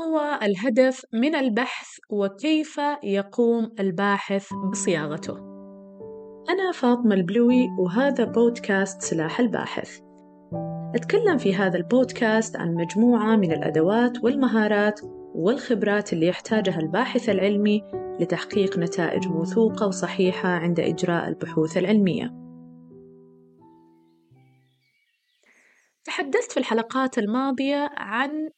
هو الهدف من البحث وكيف يقوم الباحث بصياغته؟ أنا فاطمة البلوي وهذا بودكاست سلاح الباحث. أتكلم في هذا البودكاست عن مجموعة من الأدوات والمهارات والخبرات اللي يحتاجها الباحث العلمي لتحقيق نتائج موثوقة وصحيحة عند إجراء البحوث العلمية. تحدثت في الحلقات الماضية عن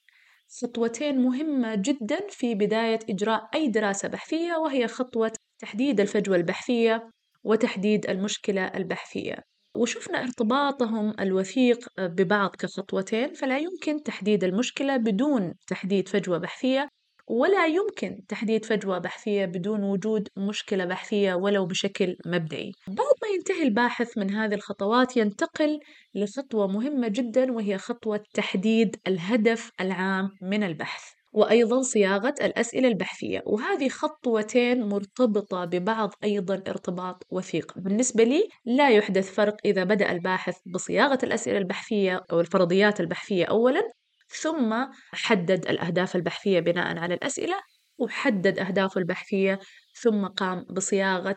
خطوتين مهمة جدا في بداية إجراء أي دراسة بحثية وهي خطوة تحديد الفجوة البحثية وتحديد المشكلة البحثية وشفنا ارتباطهم الوثيق ببعض كخطوتين فلا يمكن تحديد المشكلة بدون تحديد فجوة بحثية ولا يمكن تحديد فجوة بحثية بدون وجود مشكلة بحثية ولو بشكل مبدئي. بعد ينتهي الباحث من هذه الخطوات ينتقل لخطوة مهمة جدا وهي خطوة تحديد الهدف العام من البحث. وأيضا صياغة الأسئلة البحثية وهذه خطوتين مرتبطة ببعض أيضا ارتباط وثيق بالنسبة لي لا يحدث فرق إذا بدأ الباحث بصياغة الأسئلة البحثية أو الفرضيات البحثية أولا ثم حدد الأهداف البحثية بناء على الأسئلة وحدد أهدافه البحثية ثم قام بصياغة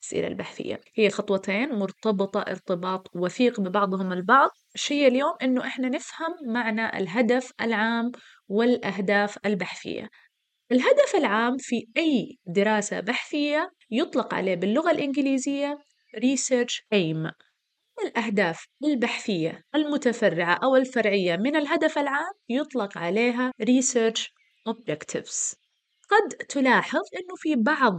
الأسئلة البحثية. هي خطوتين مرتبطة ارتباط وثيق ببعضهم البعض. الشيء اليوم أنه إحنا نفهم معنى الهدف العام والأهداف البحثية. الهدف العام في أي دراسة بحثية يطلق عليه باللغة الإنجليزية Research Aim. الأهداف البحثية المتفرعة أو الفرعية من الهدف العام يطلق عليها Research Objectives. قد تلاحظ أنه في بعض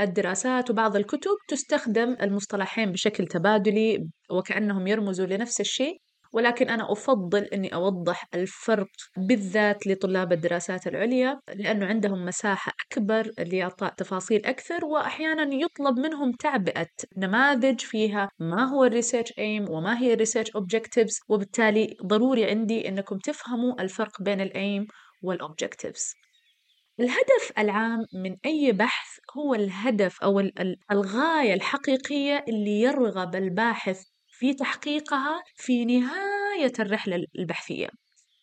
الدراسات وبعض الكتب تستخدم المصطلحين بشكل تبادلي وكأنهم يرمزوا لنفس الشيء ولكن أنا أفضل أني أوضح الفرق بالذات لطلاب الدراسات العليا لأنه عندهم مساحة أكبر لإعطاء تفاصيل أكثر وأحيانا يطلب منهم تعبئة نماذج فيها ما هو ال research aim وما هي ال research objectives وبالتالي ضروري عندي أنكم تفهموا الفرق بين ال aim والاوبجكتيفز الهدف العام من أي بحث هو الهدف أو الغاية الحقيقية اللي يرغب الباحث في تحقيقها في نهاية الرحلة البحثية.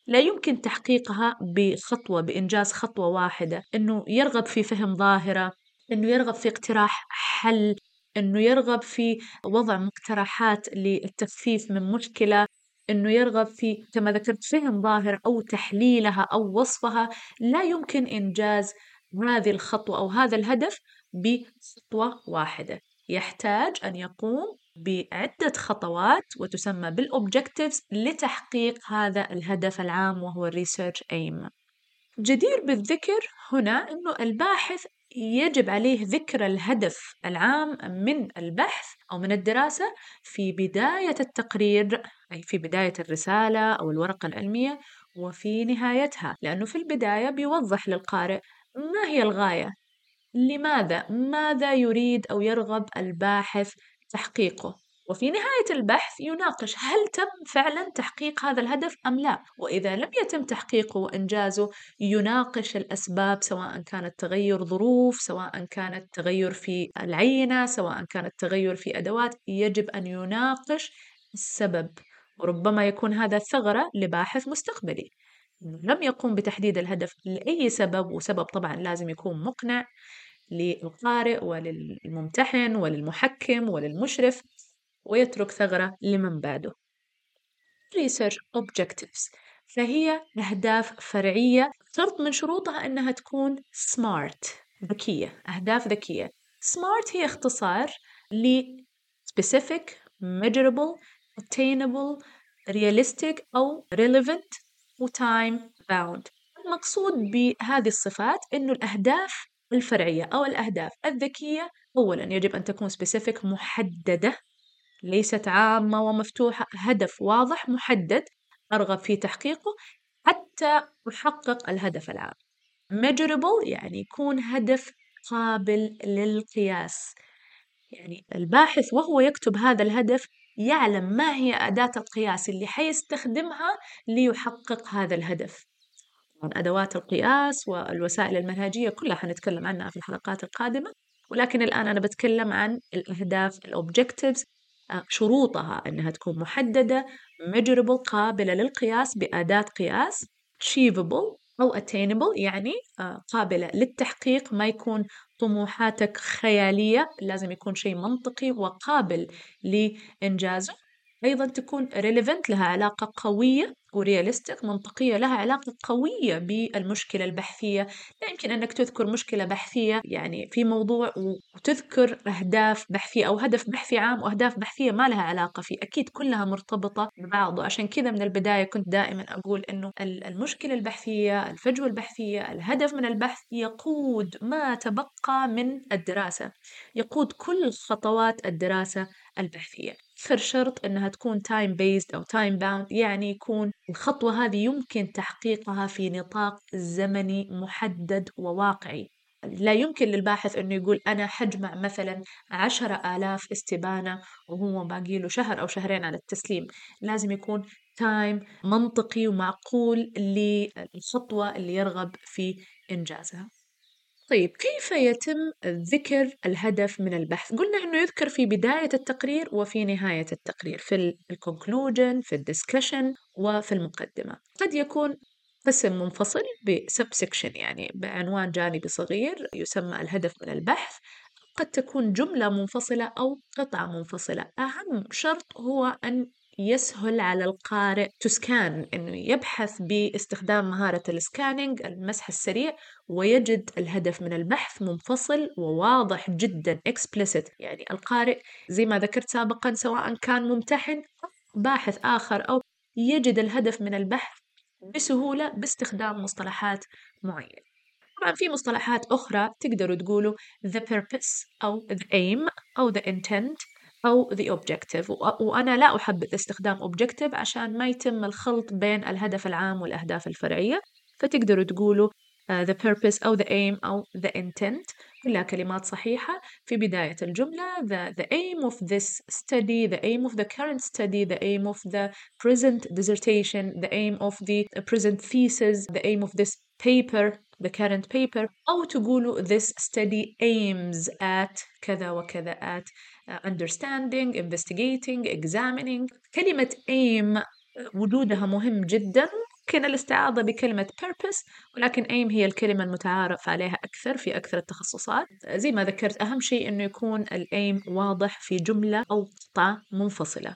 لا يمكن تحقيقها بخطوة بإنجاز خطوة واحدة. إنه يرغب في فهم ظاهرة إنه يرغب في اقتراح حل إنه يرغب في وضع مقترحات للتخفيف من مشكلة. إنه يرغب في كما ذكرت فهم ظاهرة أو تحليلها أو وصفها لا يمكن إنجاز هذه الخطوة أو هذا الهدف بخطوة واحدة. يحتاج أن يقوم بعدة خطوات وتسمى بال objectives لتحقيق هذا الهدف العام وهو ال research aim جدير بالذكر هنا أنه الباحث يجب عليه ذكر الهدف العام من البحث أو من الدراسة في بداية التقرير أي في بداية الرسالة أو الورقة العلمية وفي نهايتها لأنه في البداية بيوضح للقارئ ما هي الغاية لماذا؟ ماذا يريد أو يرغب الباحث تحقيقه؟ وفي نهاية البحث يناقش هل تم فعلا تحقيق هذا الهدف أم لا؟ وإذا لم يتم تحقيقه وإنجازه يناقش الأسباب سواء كانت تغير ظروف سواء كانت تغير في العينة سواء كانت تغير في أدوات يجب أن يناقش السبب. وربما يكون هذا ثغرة لباحث مستقبلي. لم يقوم بتحديد الهدف لأي سبب وسبب طبعا لازم يكون مقنع للقارئ وللممتحن وللمحكم وللمشرف ويترك ثغرة لمن بعده. Research Objectives. فهي أهداف فرعية شرط من شروطها أنها تكون SMART ذكية أهداف ذكية. SMART هي اختصار ل Specific, Measurable, Attainable, Realistic أو Relevant و Time Bound. المقصود بهذه الصفات أنه الأهداف الفرعية أو الأهداف الذكية أولا يجب أن تكون سبيسيفيك محددة ليست عامة ومفتوحة هدف واضح محدد أرغب في تحقيقه حتى أحقق الهدف العام. measurable يعني يكون هدف قابل للقياس. يعني الباحث وهو يكتب هذا الهدف يعلم ما هي أداة القياس اللي حيستخدمها ليحقق هذا الهدف. أدوات القياس والوسائل المنهجية كلها حنتكلم عنها في الحلقات القادمة ولكن الآن أنا بتكلم عن الأهداف الأوبجكتيفز آه، شروطها أنها تكون محددة measurable قابلة للقياس بأداة قياس achievable أو attainable يعني آه، قابلة للتحقيق ما يكون طموحاتك خيالية لازم يكون شيء منطقي وقابل لإنجازه. أيضا تكون relevant لها علاقة قوية ورياليستيك منطقية لها علاقة قوية بالمشكلة البحثية. لا يمكن أنك تذكر مشكلة بحثية يعني في موضوع وتذكر أهداف بحثية أو هدف بحثي عام وأهداف بحثية ما لها علاقة فيه. أكيد كلها مرتبطة ببعض وعشان كذا من البداية كنت دائما أقول أنه المشكلة البحثية الفجوة البحثية الهدف من البحث يقود ما تبقى من الدراسة. يقود كل خطوات الدراسة البحثية. آخر شرط أنها تكون time based أو time bound يعني يكون الخطوة هذه يمكن تحقيقها في نطاق زمني محدد وواقعي. لا يمكن للباحث أنه يقول أنا حجمع مثلا عشرة آلاف استبانة وهو باقي له شهر أو شهرين على التسليم. لازم يكون تايم منطقي ومعقول للخطوة اللي يرغب في إنجازها. طيب كيف يتم ذكر الهدف من البحث؟ قلنا إنه يذكر في بداية التقرير وفي نهاية التقرير في ال conclusion في ال discussion وفي المقدمة. قد يكون قسم منفصل ب subsection يعني بعنوان جانبي صغير يسمى الهدف من البحث. قد تكون جملة منفصلة أو قطعة منفصلة. أهم شرط هو أن يسهل على القارئ to scan إنه يبحث باستخدام مهارة ال scanning المسح السريع ويجد الهدف من البحث منفصل وواضح جدا explicit. يعني القارئ زي ما ذكرت سابقا سواء كان ممتحن أو باحث آخر أو يجد الهدف من البحث بسهولة باستخدام مصطلحات معينة. طبعا في مصطلحات أخرى تقدروا تقولوا the purpose أو the aim أو the intent. أو the objective وأنا لا أحبذ استخدام objective عشان ما يتم الخلط بين الهدف العام والأهداف الفرعية فتقدروا تقولوا uh, the purpose أو the aim أو the intent كلها كلمات صحيحة في بداية الجملة the, the aim of this study the aim of the current study the aim of the present dissertation the aim of the present thesis the aim of this paper the current paper أو تقولوا this study aims at كذا وكذا at uh, understanding investigating examining. كلمة aim وجودها مهم جدا. ممكن الاستعاضة بكلمة purpose ولكن aim هي الكلمة المتعارف عليها أكثر في أكثر التخصصات. زي ما ذكرت أهم شيء أنه يكون الأيم واضح في جملة أو قطعة منفصلة.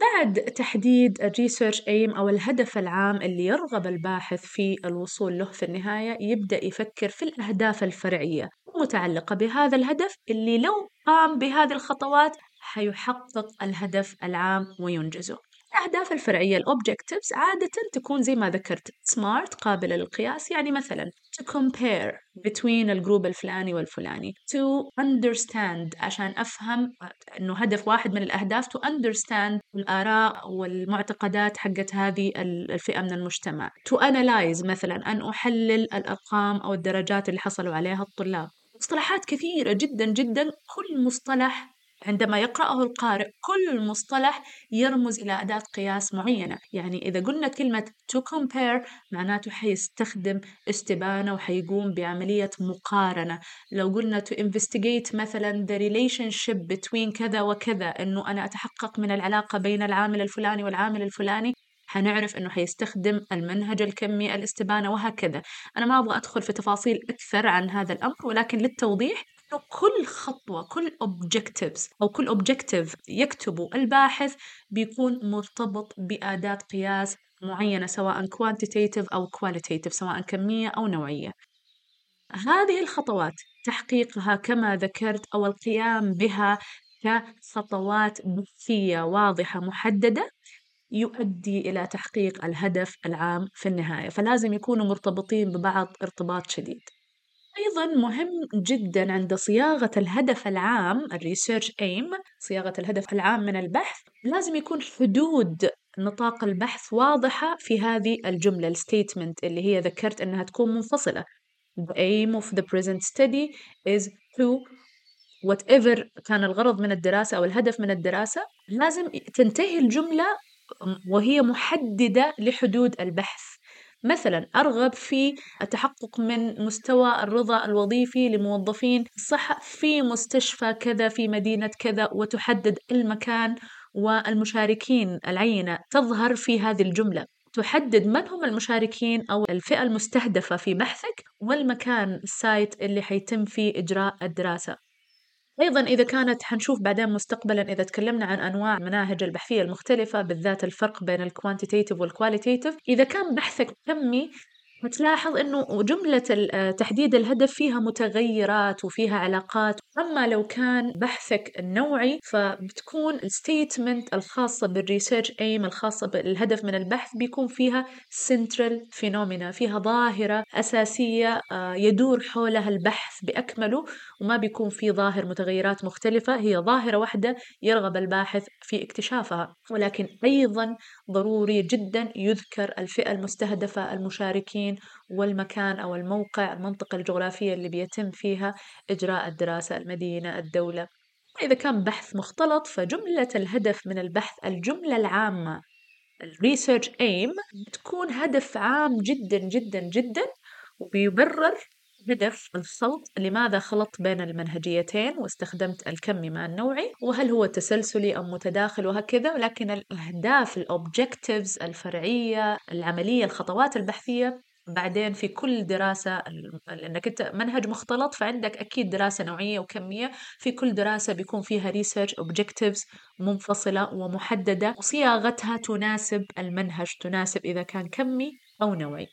بعد تحديد الريسيرش ايم أو الهدف العام اللي يرغب الباحث في الوصول له في النهاية يبدأ يفكر في الأهداف الفرعية. المتعلقه بهذا الهدف اللي لو قام بهذه الخطوات حيحقق الهدف العام وينجزه. الأهداف الفرعية ال objectives عادة تكون زي ما ذكرت SMART قابلة للقياس. يعني مثلا to compare between ال group الفلاني والفلاني to understand عشان أفهم أنه هدف واحد من الأهداف to understand الآراء والمعتقدات حقت هذه الفئة من المجتمع. to analyze مثلا أن أحلل الأرقام أو الدرجات اللي حصلوا عليها الطلاب. مصطلحات كثيرة جدا جدا. كل مصطلح عندما يقرأه القارئ كل مصطلح يرمز إلى أداة قياس معينة. يعني إذا قلنا كلمة to compare معناته حيستخدم استبانة وحيقوم بعملية مقارنة. لو قلنا to investigate مثلا the relationship between كذا وكذا إنه أنا أتحقق من العلاقة بين العامل الفلاني والعامل الفلاني حنعرف إنه حيستخدم المنهج الكمي الاستبانة وهكذا. أنا ما أبغى أدخل في تفاصيل أكثر عن هذا الأمر ولكن للتوضيح كل خطوة كل objectives أو كل objective يكتبه الباحث بيكون مرتبط بأداة قياس معينة سواء quantitative أو qualitative سواء كمية أو نوعية. هذه الخطوات تحقيقها كما ذكرت أو القيام بها كخطوات بحثية واضحة محددة يؤدي إلى تحقيق الهدف العام في النهاية فلازم يكونوا مرتبطين ببعض ارتباط شديد. أيضا مهم جدا عند صياغة الهدف العام ال research aim صياغة الهدف العام من البحث لازم يكون حدود نطاق البحث واضحة في هذه الجملة ال statement اللي هي ذكرت أنها تكون منفصلة. The aim of the present study is to whatever كان الغرض من الدراسة أو الهدف من الدراسة لازم تنتهي الجملة وهي محددة لحدود البحث. مثلا أرغب في التحقق من مستوى الرضا الوظيفي لموظفين الصحة في مستشفى كذا في مدينة كذا وتحدد المكان والمشاركين العينة. تظهر في هذه الجملة. تحدد من هم المشاركين أو الفئة المستهدفة في بحثك والمكان ال site اللي حيتم فيه إجراء الدراسة. أيضا إذا كانت حنشوف بعدين مستقبلا إذا تكلمنا عن أنواع المناهج البحثية المختلفة بالذات الفرق بين ال quantitative وال qualitative إذا كان بحثك كمي بتلاحظ إنه جملة تحديد الهدف فيها متغيرات وفيها علاقات. أما لو كان بحثك النوعي فبتكون ال statement الخاصة بال research aim الخاصة بالهدف من البحث بيكون فيها central phenomena فيها ظاهرة أساسية آه، يدور حولها البحث بأكمله وما بيكون في ظاهر متغيرات مختلفة هي ظاهرة واحدة يرغب الباحث في اكتشافها. ولكن أيضا ضروري جدا يذكر الفئة المستهدفة المشاركين والمكان أو الموقع المنطقة الجغرافية اللي بيتم فيها إجراء الدراسة المدينة الدولة. إذا كان بحث مختلط فجملة الهدف من البحث الجملة العامة ال research aim بتكون هدف عام جدا جدا جدا وبيبرر هدف الخلط لماذا خلطت بين المنهجيتين واستخدمت الكمي مع النوعي وهل هو تسلسلي أم متداخل وهكذا. ولكن الأهداف ال objectives الفرعية العملية الخطوات البحثية بعدين في كل دراسة لأنك أنت منهج مختلط فعندك أكيد دراسة نوعية وكمية. في كل دراسة بيكون فيها research objectives منفصلة ومحددة وصياغتها تناسب المنهج تناسب إذا كان كمي أو نوعي.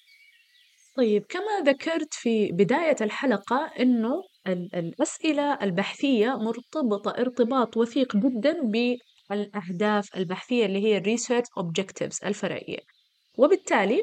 طيب كما ذكرت في بداية الحلقة إنه الأسئلة البحثية مرتبطة ارتباط وثيق جدا بالأهداف البحثية اللي هي الريسيرش Objectives الفرعية. وبالتالي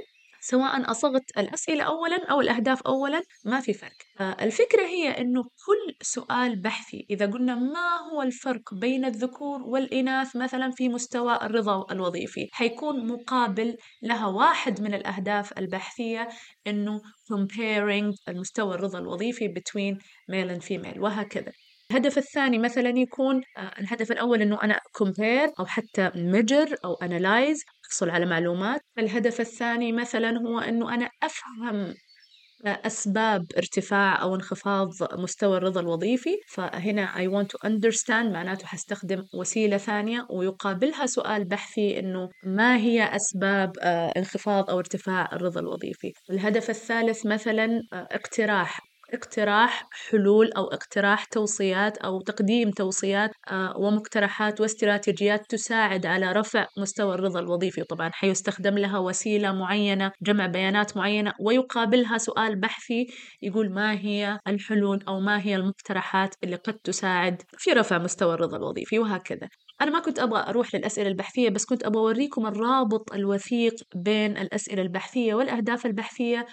سواء أصغت الأسئلة أولا أو الأهداف أولا ما في فرق. الفكرة هي أنه كل سؤال بحثي إذا قلنا ما هو الفرق بين الذكور والإناث مثلا في مستوى الرضا الوظيفي؟ حيكون مقابل لها واحد من الأهداف البحثية أنه comparing المستوى الرضا الوظيفي between male and female وهكذا. الهدف الثاني مثلا يكون آه، الهدف الأول إنه أنا compare أو حتى measure أو analyze أحصل على معلومات. الهدف الثاني مثلا هو إنه أنا أفهم آه، أسباب ارتفاع أو انخفاض مستوى الرضا الوظيفي. فهنا I want to understand معناته حستخدم وسيلة ثانية ويقابلها سؤال بحثي إنه ما هي أسباب آه، انخفاض أو ارتفاع الرضا الوظيفي. الهدف الثالث مثلا اقتراح اقتراح حلول أو اقتراح توصيات أو تقديم توصيات آه، ومقترحات واستراتيجيات تساعد على رفع مستوى الرضا الوظيفي. طبعا حيستخدم لها وسيلة معينة جمع بيانات معينة ويقابلها سؤال بحثي يقول ما هي الحلول أو ما هي المقترحات اللي قد تساعد في رفع مستوى الرضا الوظيفي وهكذا. أنا ما كنت أبغى أروح للأسئلة البحثية بس كنت أبغى أوريكم الرابط الوثيق بين الأسئلة البحثية والأهداف البحثية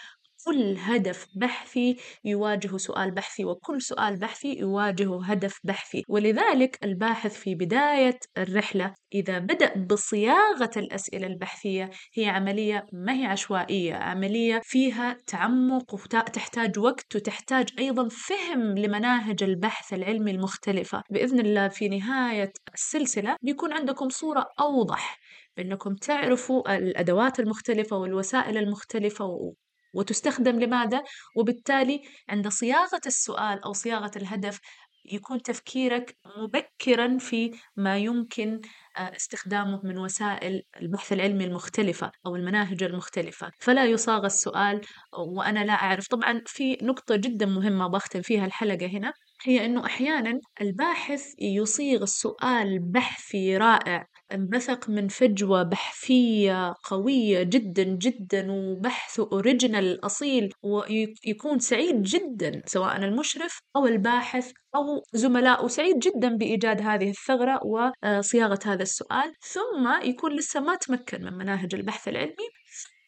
كل هدف بحثي يواجه سؤال بحثي وكل سؤال بحثي يواجه هدف بحثي. ولذلك الباحث في بداية الرحلة إذا بدأ بصياغة الأسئلة البحثية هي عملية ما هي عشوائية عملية فيها تعمق وتحتاج وقت وتحتاج أيضا فهم لمناهج البحث العلمي المختلفة. بإذن الله في نهاية السلسلة بيكون عندكم صورة أوضح بأنكم تعرفوا الأدوات المختلفة والوسائل المختلفة وتستخدم لماذا؟ وبالتالي عند صياغة السؤال أو صياغة الهدف يكون تفكيرك مبكرا في ما يمكن آه، استخدامه من وسائل البحث العلمي المختلفة أو المناهج المختلفة. فلا يصاغ السؤال وأنا لا أعرف. طبعا في نقطة جدا مهمة بختم فيها الحلقة هنا هي أنه أحيانا الباحث يصيغ السؤال بحثي رائع. انبثق من فجوة بحثية قوية جدا جدا وبحثه أوريجينال أصيل ويكون سعيد جدا سواء المشرف أو الباحث أو زملاء سعيد جدا بإيجاد هذه الثغرة وصياغة هذا السؤال. ثم يكون لسه ما تمكن من مناهج البحث العلمي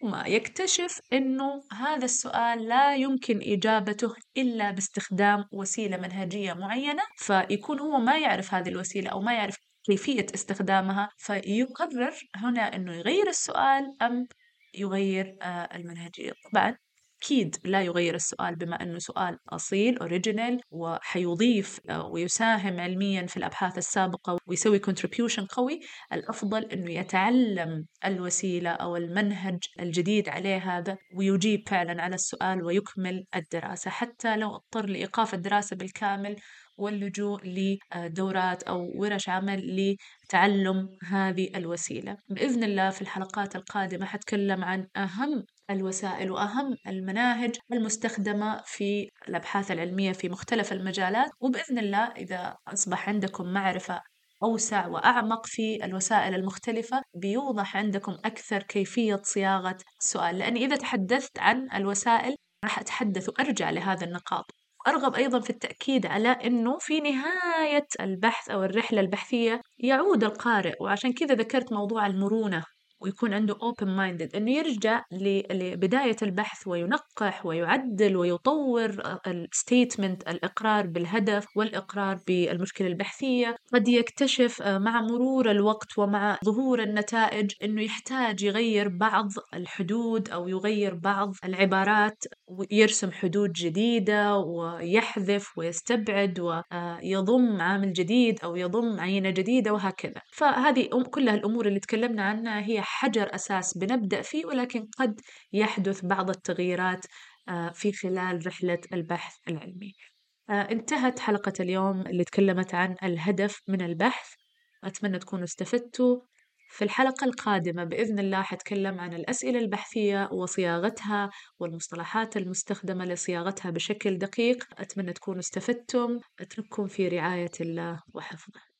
ثم يكتشف أنه هذا السؤال لا يمكن إجابته إلا باستخدام وسيلة منهجية معينة فيكون هو ما يعرف هذه الوسيلة أو ما يعرف كيفية استخدامها فيقرر هنا أنه يغير السؤال أم يغير آه، المنهجية. طبعا أكيد لا يغير السؤال بما أنه سؤال أصيل أوريجينال وحيضيف آه، ويساهم علميا في الأبحاث السابقة ويسوي contribution قوي. الأفضل أنه يتعلم الوسيلة أو المنهج الجديد عليه هذا ويجيب فعلا على السؤال ويكمل الدراسة. حتى لو اضطر لإيقاف الدراسة بالكامل واللجوء لدورات أو ورش عمل لتعلم هذه الوسيلة. بإذن الله في الحلقات القادمة حتكلم عن أهم الوسائل وأهم المناهج المستخدمة في الأبحاث العلمية في مختلف المجالات. وبإذن الله إذا أصبح عندكم معرفة أوسع وأعمق في الوسائل المختلفة بيوضح عندكم أكثر كيفية صياغة السؤال. لأني إذا تحدثت عن الوسائل راح أتحدث وأرجع لهذا النقاط. أرغب أيضا في التأكيد على أنه في نهاية البحث أو الرحلة البحثية يعود القارئ وعشان كذا ذكرت موضوع المرونة. ويكون عنده open minded إنه يرجع لبداية البحث وينقح ويعدل ويطور الستيتمنت الإقرار بالهدف والإقرار بالمشكلة البحثية. قد يكتشف آه، مع مرور الوقت ومع ظهور النتائج إنه يحتاج يغير بعض الحدود أو يغير بعض العبارات ويرسم حدود جديدة ويحذف ويستبعد ويضم عامل جديد أو يضم عينة جديدة وهكذا. فهذه كلها الأمور اللي تكلمنا عنها هي حجر أساس بنبدأ فيه ولكن قد يحدث بعض التغييرات آه، في خلال رحلة البحث العلمي. آه، انتهت حلقة اليوم اللي تكلمت عن الهدف من البحث. أتمنى تكونوا استفدتوا. في الحلقة القادمة بإذن الله حتكلم عن الأسئلة البحثية وصياغتها والمصطلحات المستخدمة لصياغتها بشكل دقيق. أتمنى تكونوا استفدتم. أترككم في رعاية الله وحفظه.